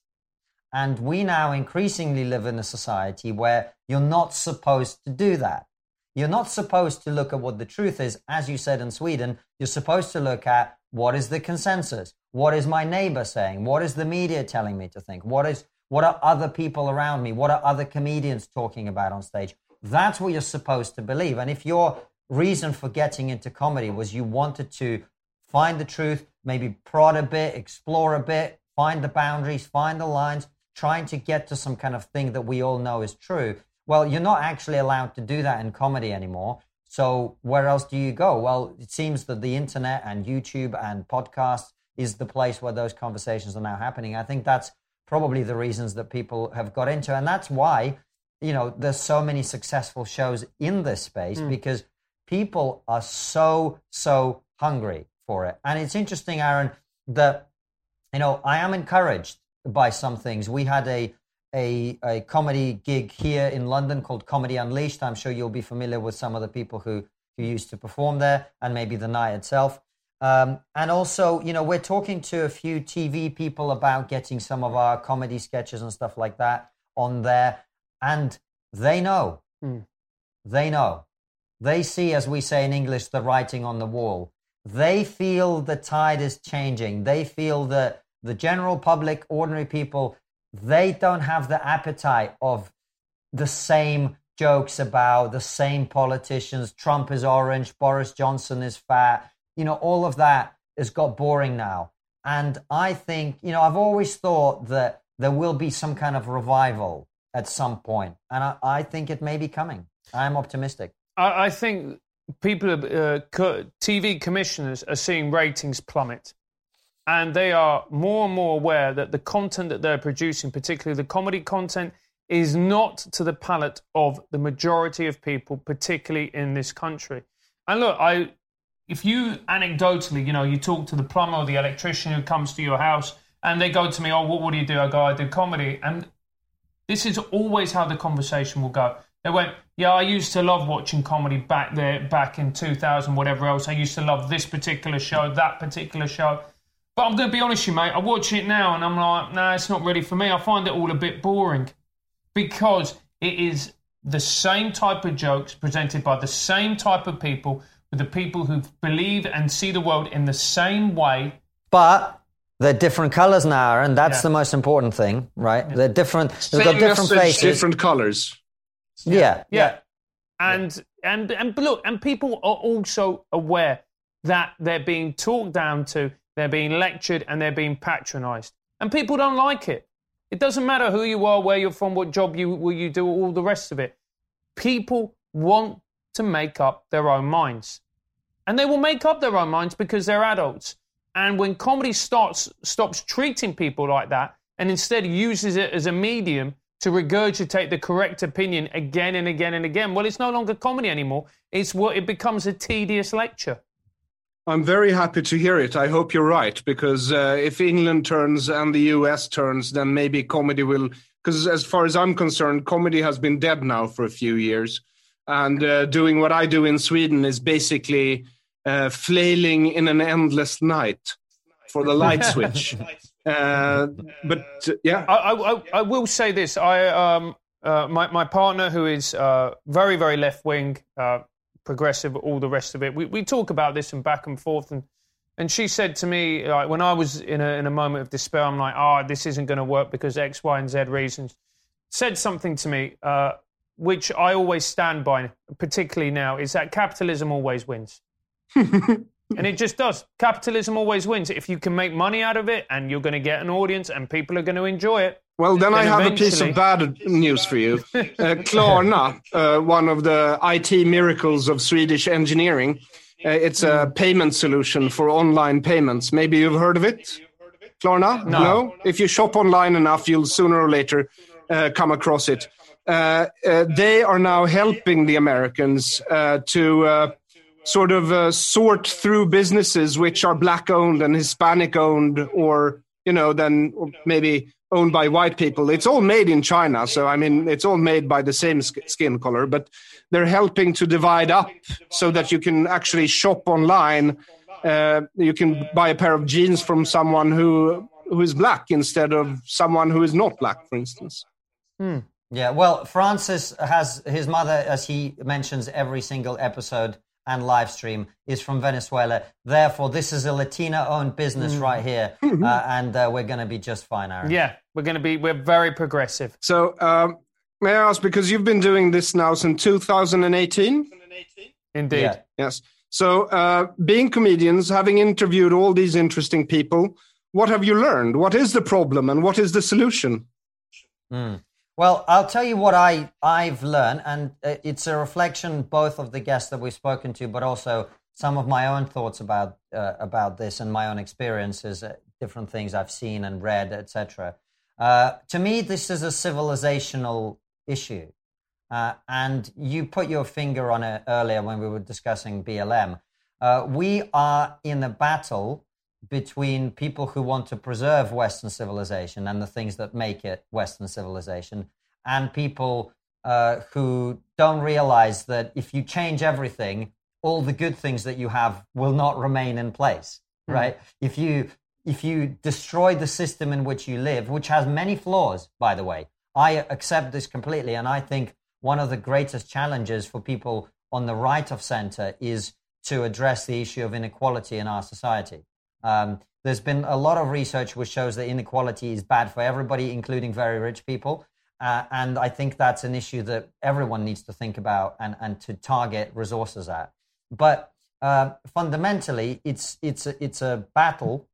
And we now increasingly live in a society where you're not supposed to do that. You're not supposed to look at what the truth is. As you said in Sweden, you're supposed to look at what is the consensus? What is my neighbor saying? What is the media telling me to think? What is what are other people around me? What are other comedians talking about on stage? That's what you're supposed to believe. And if your reason for getting into comedy was you wanted to find the truth, maybe prod a bit, explore a bit, find the boundaries, find the lines, trying to get to some kind of thing that we all know is true. Well, you're not actually allowed to do that in comedy anymore. So where else do you go? Well, it seems that the internet and YouTube and podcasts is the place where those conversations are now happening. I think that's probably the reasons that people have got into, and that's why you know there's so many successful shows in this space hmm. because people are so so hungry for it. And it's interesting, Aron, that you know I am encouraged by some things. We had a a, a comedy gig here in London called Comedy Unleashed. I'm sure you'll be familiar with some of the people who who used to perform there, and maybe the night itself. Um, and also, you know, we're talking to a few TV people about getting some of our comedy sketches and stuff like that on there, and they know, Hmm. they know, they see, as we say in English, the writing on the wall. They feel the tide is changing. They feel that the general public, ordinary people, they don't have the appetite of the same jokes about the same politicians. Trump is orange, Boris Johnson is fat. You know, all of that has got boring now. And I think, you know, I've always thought that there will be some kind of revival at some point. And I, I think it may be coming. I'm optimistic. I, I think people, uh, co- TV commissioners are seeing ratings plummet. And they are more and more aware that the content that they're producing, particularly the comedy content, is not to the palate of the majority of people, particularly in this country. And look, I, if you anecdotally, you know, you talk to the plumber or the electrician who comes to your house, and they go to me, "Oh, what, what do you do?" I go, "I do comedy," and this is always how the conversation will go. They went, "Yeah, I used to love watching comedy back there, back in 2000, whatever else. I used to love this particular show, that particular show." But I'm going to be honest with you, mate. I watch it now and I'm like, nah, it's not really for me. I find it all a bit boring because it is the same type of jokes presented by the same type of people with the people who believe and see the world in the same way. But they're different colors now, and that's Yeah. the most important thing, right? They're different. They've got different message, faces. different colors. Yeah, Yeah. And and and but look, and people are also aware that they're being talked down to, they're being lectured, and they're being patronised, and people don't like it. It doesn't matter who you are, where you're from, what job you will you do, all the rest of it. People want to make up their own minds. And they will make up their own minds because they're adults. And when comedy starts, stops treating people like that and instead uses it as a medium to regurgitate the correct opinion again and again and again, well, it's no longer comedy anymore. It's what it becomes a tedious lecture. I'm very happy to hear it. I hope you're right because uh, if England turns and the US turns, then maybe comedy will. Because as far as I'm concerned, comedy has been dead now for a few years, and uh, doing what I do in Sweden is basically uh, flailing in an endless night for the light switch. Uh, but uh, yeah, I, I, I, will say this: I um, uh, my my partner, who is very very left wing progressive, all the rest of it. We, we talk about this and back and forth. And, and she said to me, like, when I was in a, in a moment of despair, I'm like, oh, this isn't going to work because X, Y, and Z reasons. Said something to me, uh, which I always stand by, particularly now, is that capitalism always wins. and it just does. Capitalism always wins. If you can make money out of it and you're going to get an audience and people are going to enjoy it, well, then, then I have a piece of bad news for you. Uh, Klarna, uh, one of the IT miracles of Swedish engineering, uh, it's a payment solution for online payments. Maybe you've heard of it? Klarna? No. no? If you shop online enough, you'll sooner or later uh, come across it. Uh, uh, they are now helping the Americans to sort of sort through businesses which are black owned and Hispanic owned, or, you know, then maybe owned by white people. It's all made in China, so I mean, it's all made by the same skin color, but they're helping to divide up so that you can actually shop online. Uh, you can buy a pair of jeans from someone who who is black instead of someone who is not black, for instance. Hmm. Yeah, well, Francis has his mother, as he mentions every single episode, and live stream is from Venezuela. Therefore, this is a Latina-owned business mm. right here, mm-hmm. uh, and uh, we're going to be just fine, Aron. Yeah, we're going to be. We're very progressive. So, um, may I ask, because you've been doing this now since 2018? Indeed. Yeah. Yes. So, uh, being comedians, having interviewed all these interesting people, what have you learned? What is the problem, and what is the solution? Mm. Well, I'll tell you what I I've learned, and uh, it's a reflection both of the guests that we've spoken to, but also some of my own thoughts about uh, about this and my own experiences, uh, different things I've seen and read, etc. Uh, to me, this is a civilizational issue, uh, and you put your finger on it earlier when we were discussing BLM. Uh, we are in a battle between people who want to preserve Western civilization and the things that make it Western civilization, and people uh, who don't realize that if you change everything, all the good things that you have will not remain in place, mm. right? If you if you destroy the system in which you live, which has many flaws, by the way, I accept this completely, and I think one of the greatest challenges for people on the right of center is to address the issue of inequality in our society. Um, there's been a lot of research which shows that inequality is bad for everybody, including very rich people. Uh, and I think that's an issue that everyone needs to think about and, and to target resources at. But uh, fundamentally, it's, it's, a, it's a battle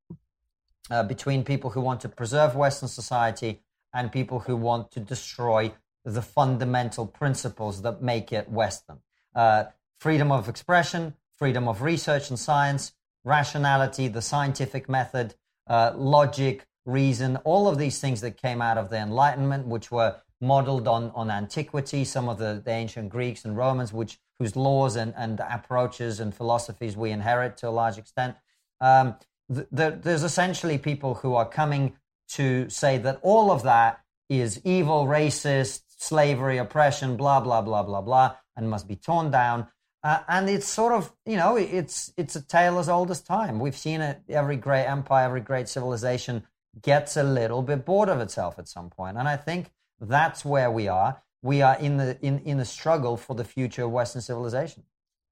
uh, between people who want to preserve Western society and people who want to destroy the fundamental principles that make it Western. Uh, freedom of expression, freedom of research and science, rationality, the scientific method, uh, logic, reason, all of these things that came out of the Enlightenment, which were modeled on, on antiquity, some of the, the ancient Greeks and Romans, which whose laws and, and approaches and philosophies we inherit to a large extent. Um, th- th- there's essentially people who are coming to say that all of that is evil, racist, slavery, oppression, blah, blah, blah, blah, blah, and must be torn down. Uh, and it's sort of, you know, it's it's a tale as old as time. We've seen it. Every great empire, every great civilization gets a little bit bored of itself at some point. point, and I think that's where we are. We are in the in in the struggle for the future of Western civilization.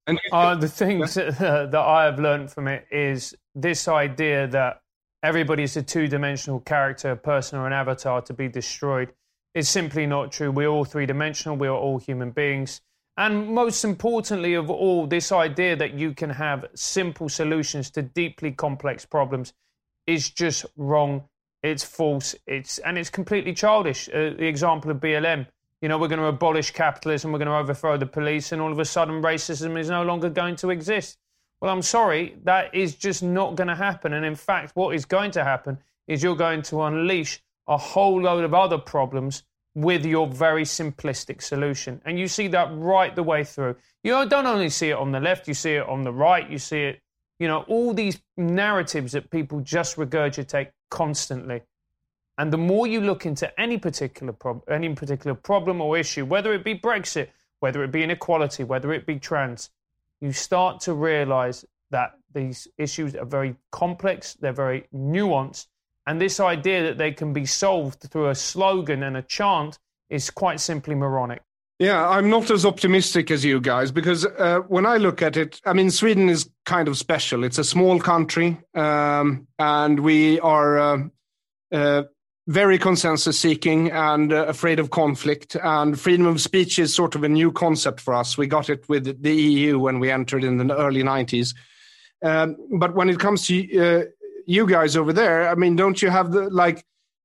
And uh, the things that, uh, that I have learned from it is this idea that everybody is a two-dimensional character, a person, or an avatar to be destroyed is simply not true. We're all three-dimensional. We are all human beings and most importantly of all, this idea that you can have simple solutions to deeply complex problems is just wrong. It's false. It's and it's completely childish. Uh, the example of BLM. you know, we're going to abolish capitalism, we're going to overthrow the police, and all of a sudden racism is no longer going to exist. Well, I'm sorry, that is just not going to happen. And in fact, what is going to happen is you're going to unleash a whole load of other problems with your very simplistic solution. And you see that right the way through. You don't only see it on the left, you see it on the right, you see it, you know, all these narratives that people just regurgitate constantly. And the more you look into any particular prob- any particular problem or issue, whether it be Brexit, whether it be inequality, whether it be trans, you start to realize that these issues are very complex, they're very nuanced, and this idea that they can be solved through a slogan and a chant is quite simply moronic. Yeah, I'm not as optimistic as you guys because uh, when I look at it, I mean, Sweden is kind of special. It's a small country, um, and we are uh, uh, very consensus seeking and uh, afraid of conflict. And freedom of speech is sort of a new concept for us. We got it with the EU when we entered in the early 90s. Um, but when it comes to uh, you guys over there, I mean, don't you have the like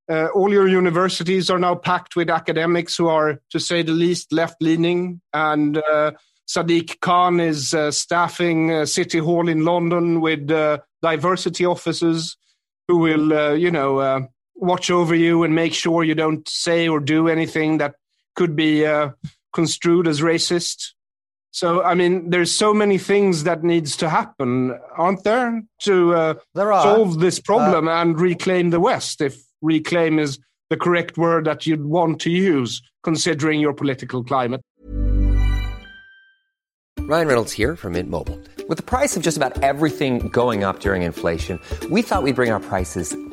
uh, all your universities are now packed with academics who are, to say the least, left leaning. And uh, Sadiq Khan is uh, staffing uh, City Hall in London with uh, diversity officers who will, uh, you know, watch over you and make sure you don't say or do anything that could be construed as racist. So, I mean, there's so many things that needs to happen, aren't there, to uh, there are. solve this problem uh, and reclaim the West, if reclaim is the correct word that you'd want to use, considering your political climate. Ryan Reynolds here from Mint Mobile. With the price of just about everything going up during inflation, we thought we'd bring our prices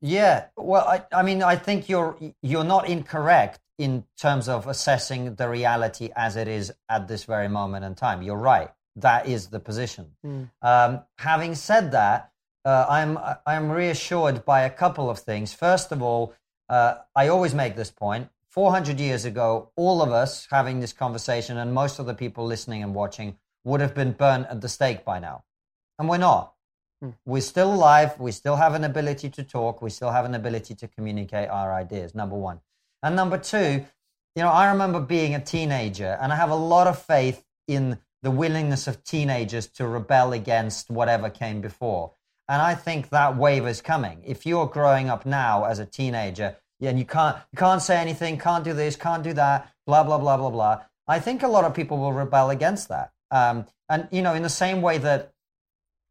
Yeah, well, I, I mean, I think you're you're not incorrect in terms of assessing the reality as it is at this very moment in time. You're right. That is the position. Mm. Um, having said that, uh, I'm I'm reassured by a couple of things. First of all, uh, I always make this point. 400 years ago, all of us having this conversation, and most of the people listening and watching, would have been burnt at the stake by now, and we're not. Mm. We're still alive. We still have an ability to talk. We still have an ability to communicate our ideas. Number one. And number two, you know, I remember being a teenager, and I have a lot of faith in the willingness of teenagers to rebel against whatever came before. And I think that wave is coming. If you're growing up now as a teenager, and you can't you can't say anything, can't do this, can't do that, blah blah blah blah blah. I think a lot of people will rebel against that. Um, and you know, in the same way that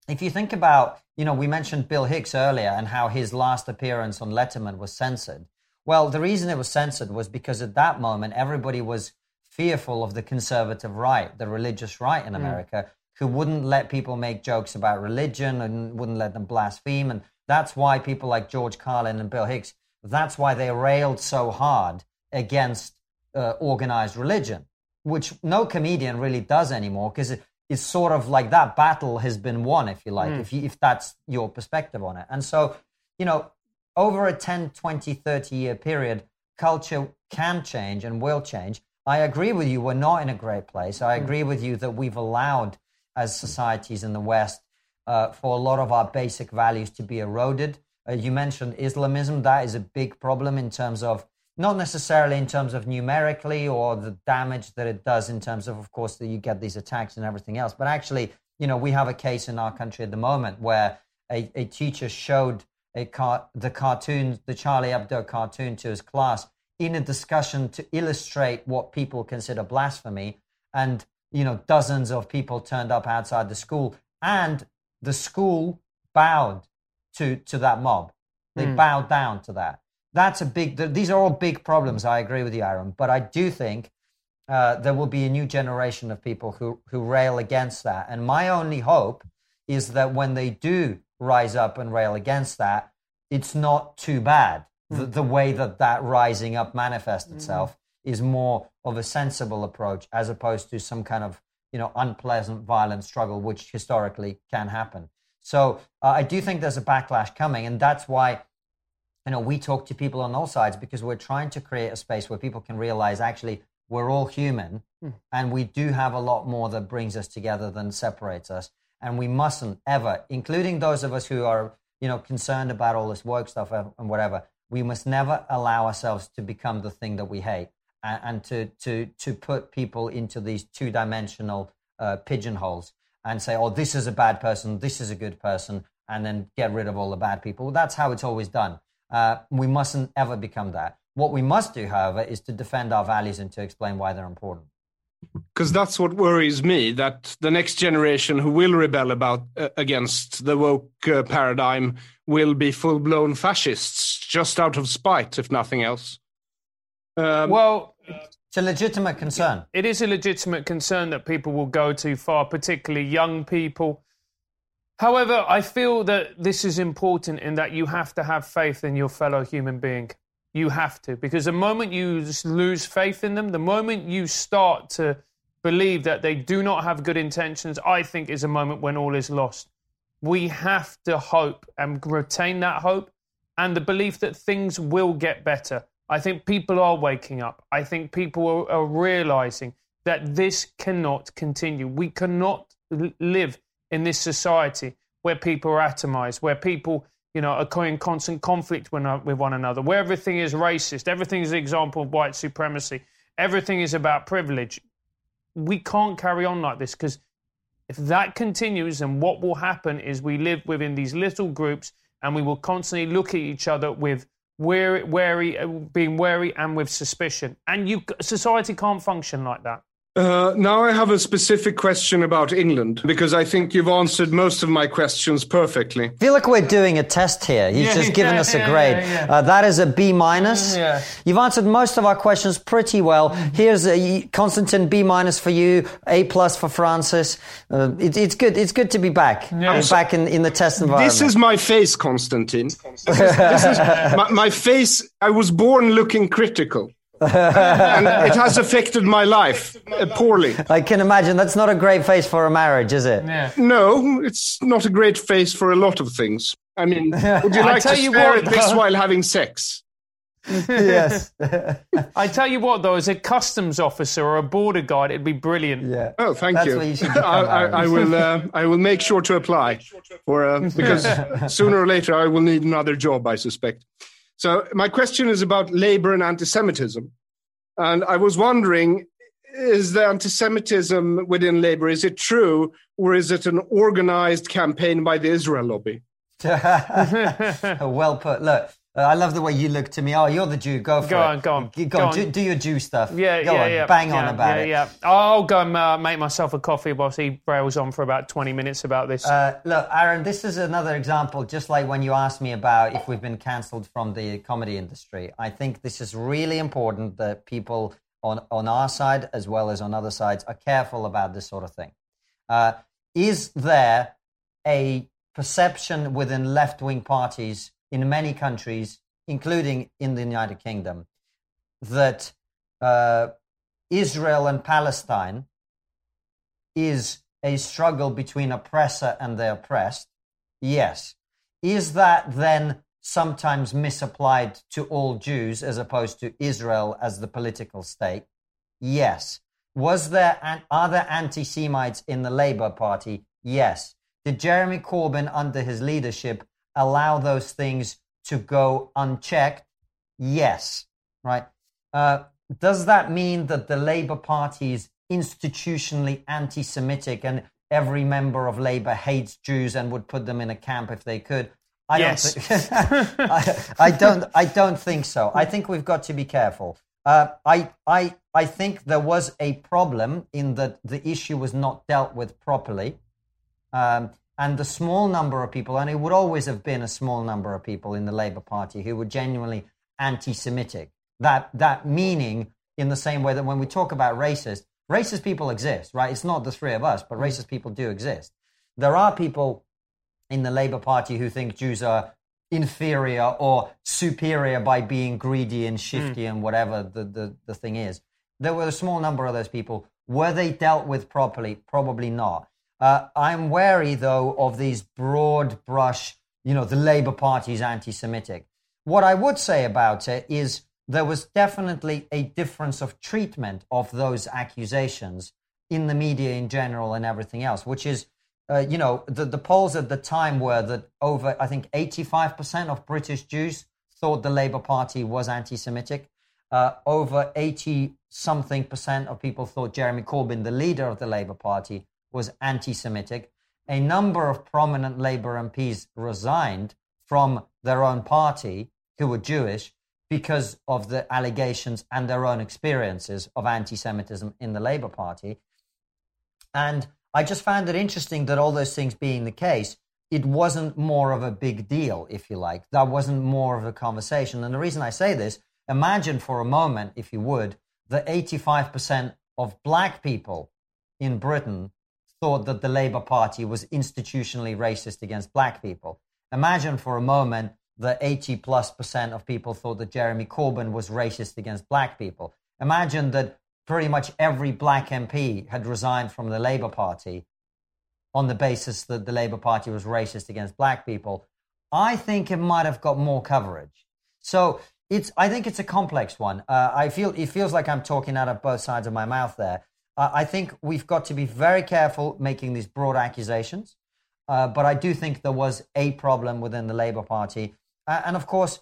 if you think about, you know, we mentioned Bill Hicks earlier and how his last appearance on Letterman was censored. Well, the reason it was censored was because at that moment, everybody was fearful of the conservative right, the religious right in hmm. America, mm. who wouldn't let people make jokes about religion and wouldn't let them blaspheme. And that's why people like George Carlin and Bill Hicks, that's why they railed so hard against uh, organized religion, which no comedian really does anymore because it's sort of like that battle has been won, if you like, mm. if, you, if that's your perspective on it. And so, you know, over a 10, 20, 30 year period, culture can change and will change. I agree with you, we're not in a great place. I hmm. agree with you that we've allowed, as societies in the West, uh, for a lot of our basic values to be eroded. Uh, you mentioned Islamism, that is a big problem in terms of, not necessarily in terms of numerically or the damage that it does in terms of, of course, that you get these attacks and everything else, but actually, you know, we have a case in our country at the moment where a, a teacher showed a car- the cartoon, the Charlie Hebdo cartoon to his class in a discussion to illustrate what people consider blasphemy. and you know dozens of people turned up outside the school, and the school bowed to to that mob. They Mm. bowed down to that. That's a big. th- These are all big problems. I agree with you, Aron. But I do think uh, there will be a new generation of people who who rail against that. And my only hope is that when they do rise up and rail against that, it's not too bad. The, the way that that rising up manifests itself is more of a sensible approach as opposed to some kind of you know unpleasant, violent struggle, which historically can happen. So uh, I do think there's a backlash coming, and that's why you know we talk to people on all sides because we're trying to create a space where people can realize actually we're all human and we do have a lot more that brings us together than separates us. And we mustn't ever including those of us who are you know concerned about all this woke stuff and whatever we must never allow ourselves to become the thing that we hate and, and to to to put people into these two-dimensional uh, pigeonholes and say oh this is a bad person this is a good person and then get rid of all the bad people. Well, that's how it's always done uh, we mustn't ever become that. What we must do however is to defend our values and to explain why they're important. Because that's what worries me that the next generation who will rebel about uh, against the woke uh, paradigm will be full-blown fascists just out of spite if nothing else. Um, Well, it's a legitimate concern. It is a legitimate concern that people will go too far, particularly young people. However, I feel that this is important in that you have to have faith in your fellow human being. You have to, because the moment you lose faith in them, the moment you start to believe that they do not have good intentions, I think is a moment when all is lost. We have to hope and retain that hope and the belief that things will get better. I think people are waking up. I think people are, are realizing that this cannot continue. We cannot live in this society where people are atomized, where people, you know, are in constant conflict with, uh, one another, where everything is racist, everything is an example of white supremacy, everything is about privilege. We can't carry on like this because if that continues, then what will happen is we live within these little groups and we will constantly look at each other with wary, wary, uh, being wary and with suspicion. And you, society can't function like that. Uh, now I have a specific question about England because I think you've answered most of my questions perfectly. I feel like we're doing a test here. He's Yeah, just given yeah, us a grade. yeah, yeah. Uh, that is a B minus. Yeah. You've answered most of our questions pretty well. Here's a Konstantin B minus for you, A plus for Francis. Uh, it, it's good. It's good to be back. Yeah. We're back in, in the test environment. This is my face, Konstantin. This is, this is my, my face. I was born looking critical. And it has affected my life uh, poorly. I can imagine that's not a great face for a marriage, is it? Yeah. No, it's not a great face for a lot of things. I mean, would you I like to tell you stare what, at this while having sex? yes. I tell you what, though, as a customs officer or a border guard, it'd be brilliant. yeah. Oh, thank That's you. what you should become, I, I, I will. Uh, I will make sure to apply for uh, because sooner or later I will need another job. I suspect. So my question is about labor and anti-Semitism, and I was wondering: Is the anti-Semitism within labor is it true, or is it an organized campaign by the Israel lobby? well put. Look, uh, I love the way you look to me. Oh, you're the Jew. Go for Go it. on, go on, go Go, on. on. Do, do your Jew stuff. Yeah, go yeah, on. yeah. Bang yeah, on about yeah, it. Yeah, I'll go and uh, make myself a coffee whilst he rails on for about 20 minutes about this. Uh, look, Aron, this is another example, just like when you asked me about if we've been cancelled from the comedy industry. I think this is really important that people on, on our side, as well as on other sides, are careful about this sort of thing. Uh, is there a perception within left wing parties in many countries, including in the United Kingdom, that uh, Israel and Palestine is a struggle between oppressor and the oppressed? Yes. Is that then sometimes misapplied to all Jews as opposed to Israel as the political state? Yes. Was there an, are there anti-Semites in the Labour Party? Yes. Did Jeremy Corbyn, under his leadership, allow those things to go unchecked? Yes. Right. Uh, does that mean that the Labour Party is institutionally anti-Semitic and every member of Labour hates Jews and would put them in a camp if they could? I Yes. don't. Think, I, I don't. I don't think so. I think we've got to be careful. Uh, I, I, I think there was a problem in that the issue was not dealt with properly. Um, and the small number of people, and it would always have been a small number of people in the Labour Party who were genuinely anti Semitic. That, that meaning, in the same way that when we talk about racist, racist people exist, right? It's not the three of us, but racist people do exist. There are people in the Labour Party who think Jews are inferior or superior by being greedy and shifty mm. and whatever the, the, the thing is. There were a small number of those people. Were they dealt with properly? Probably not. Uh, I'm wary, though, of these broad brush, you know, the Labour Party is anti Semitic. What I would say about it is there was definitely a difference of treatment of those accusations in the media in general and everything else, which is uh, you know, the, the polls at the time were that over, I think, 85% of British Jews thought the Labour Party was anti Semitic. Uh, over 80 something percent of people thought Jeremy Corbyn, the leader of the Labour Party, was anti Semitic. A number of prominent Labour MPs resigned from their own party who were Jewish because of the allegations and their own experiences of anti Semitism in the Labour Party. And I just found it interesting that all those things being the case, it wasn't more of a big deal, if you like. That wasn't more of a conversation. And the reason I say this, imagine for a moment, if you would, that 85% of black people in Britain thought that the Labour Party was institutionally racist against black people. Imagine for a moment that 80 plus percent of people thought that Jeremy Corbyn was racist against black people. Imagine that pretty much every black MP had resigned from the Labour Party on the basis that the Labour Party was racist against black people, I think it might have got more coverage. So it's, I think it's a complex one. Uh, I feel it feels like I'm talking out of both sides of my mouth there. Uh, I think we've got to be very careful making these broad accusations. Uh, but I do think there was a problem within the Labour Party. Uh, and of course,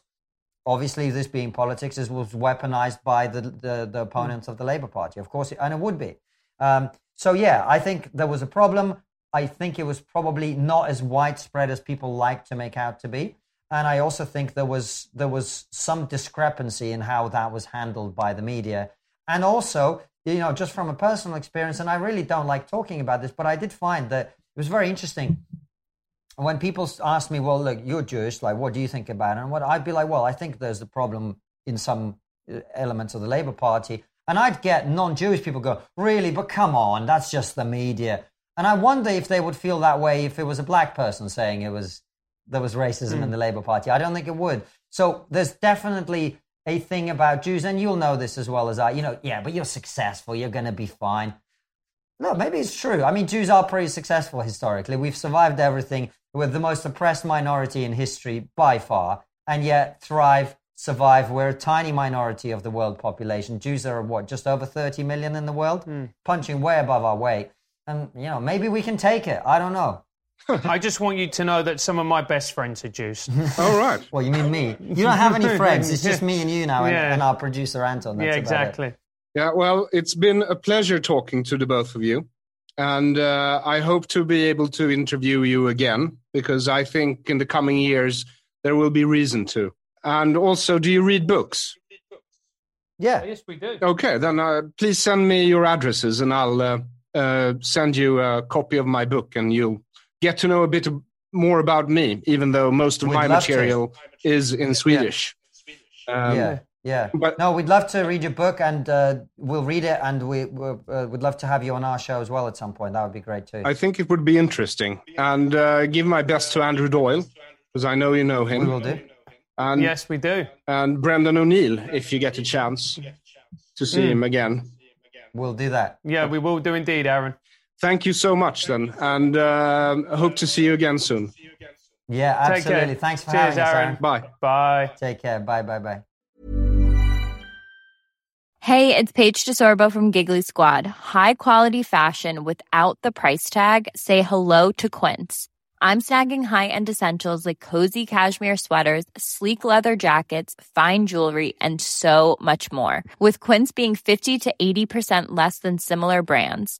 obviously this being politics is was weaponized by the the, the opponents mm. of the Labour Party, of course, and it would be. Um, so yeah, I think there was a problem. I think it was probably not as widespread as people like to make out to be, and I also think there was there was some discrepancy in how that was handled by the media, and also you know just from a personal experience, and I really don't like talking about this, but I did find that it was very interesting when people ask me, well, look, you're Jewish, like, what do you think about it? And what I'd be like, well, I think there's a problem in some uh, elements of the Labour Party. And I'd get non Jewish people go, really, but come on, that's just the media. And I wonder if they would feel that way if it was a black person saying it was there was racism mm. in the Labour Party. I don't think it would. So there's definitely a thing about Jews, and you'll know this as well as I. You know, yeah, but you're successful, you're going to be fine. No, maybe it's true. I mean, Jews are pretty successful historically. We've survived everything. We're the most oppressed minority in history by far, and yet thrive, survive. We're a tiny minority of the world population. Jews are what, just over 30 million in the world, mm. punching way above our weight. And, you know, maybe we can take it. I don't know. I just want you to know that some of my best friends are Jews. All right. well, you mean me? You don't have any friends. It's just me and you now, and, yeah. and our producer Anton. That's yeah, exactly. Yeah, well, it's been a pleasure talking to the both of you and uh, I hope to be able to interview you again because I think in the coming years there will be reason to. And also, do you read books? Yeah. Oh, yes, we do. Okay, then uh, please send me your addresses and I'll uh, uh send you a copy of my book and you'll get to know a bit more about me, even though most of We'd my material to. is in Swedish. Yeah. Um, yeah. Yeah. But no, we'd love to read your book, and uh, we'll read it, and we uh, would love to have you on our show as well at some point. That would be great too. I think it would be interesting, and uh, give my best to Andrew Doyle because I know you know him. We will do. And, yes, we do. And Brendan O'Neill, if you get a chance to see mm. him again. We'll do that. Yeah, we will do indeed, Aron. Thank you so much, then, and uh, hope to see you again soon. Yeah, absolutely. Thanks for Cheers, having us, Aron. Bye. Bye. Take care. Bye. Bye. Bye. Hey, it's Paige DeSorbo from Giggly Squad. High quality fashion without the price tag. Say hello to Quince. I'm snagging high-end essentials like cozy cashmere sweaters, sleek leather jackets, fine jewelry, and so much more. With Quince being 50 to 80% less than similar brands.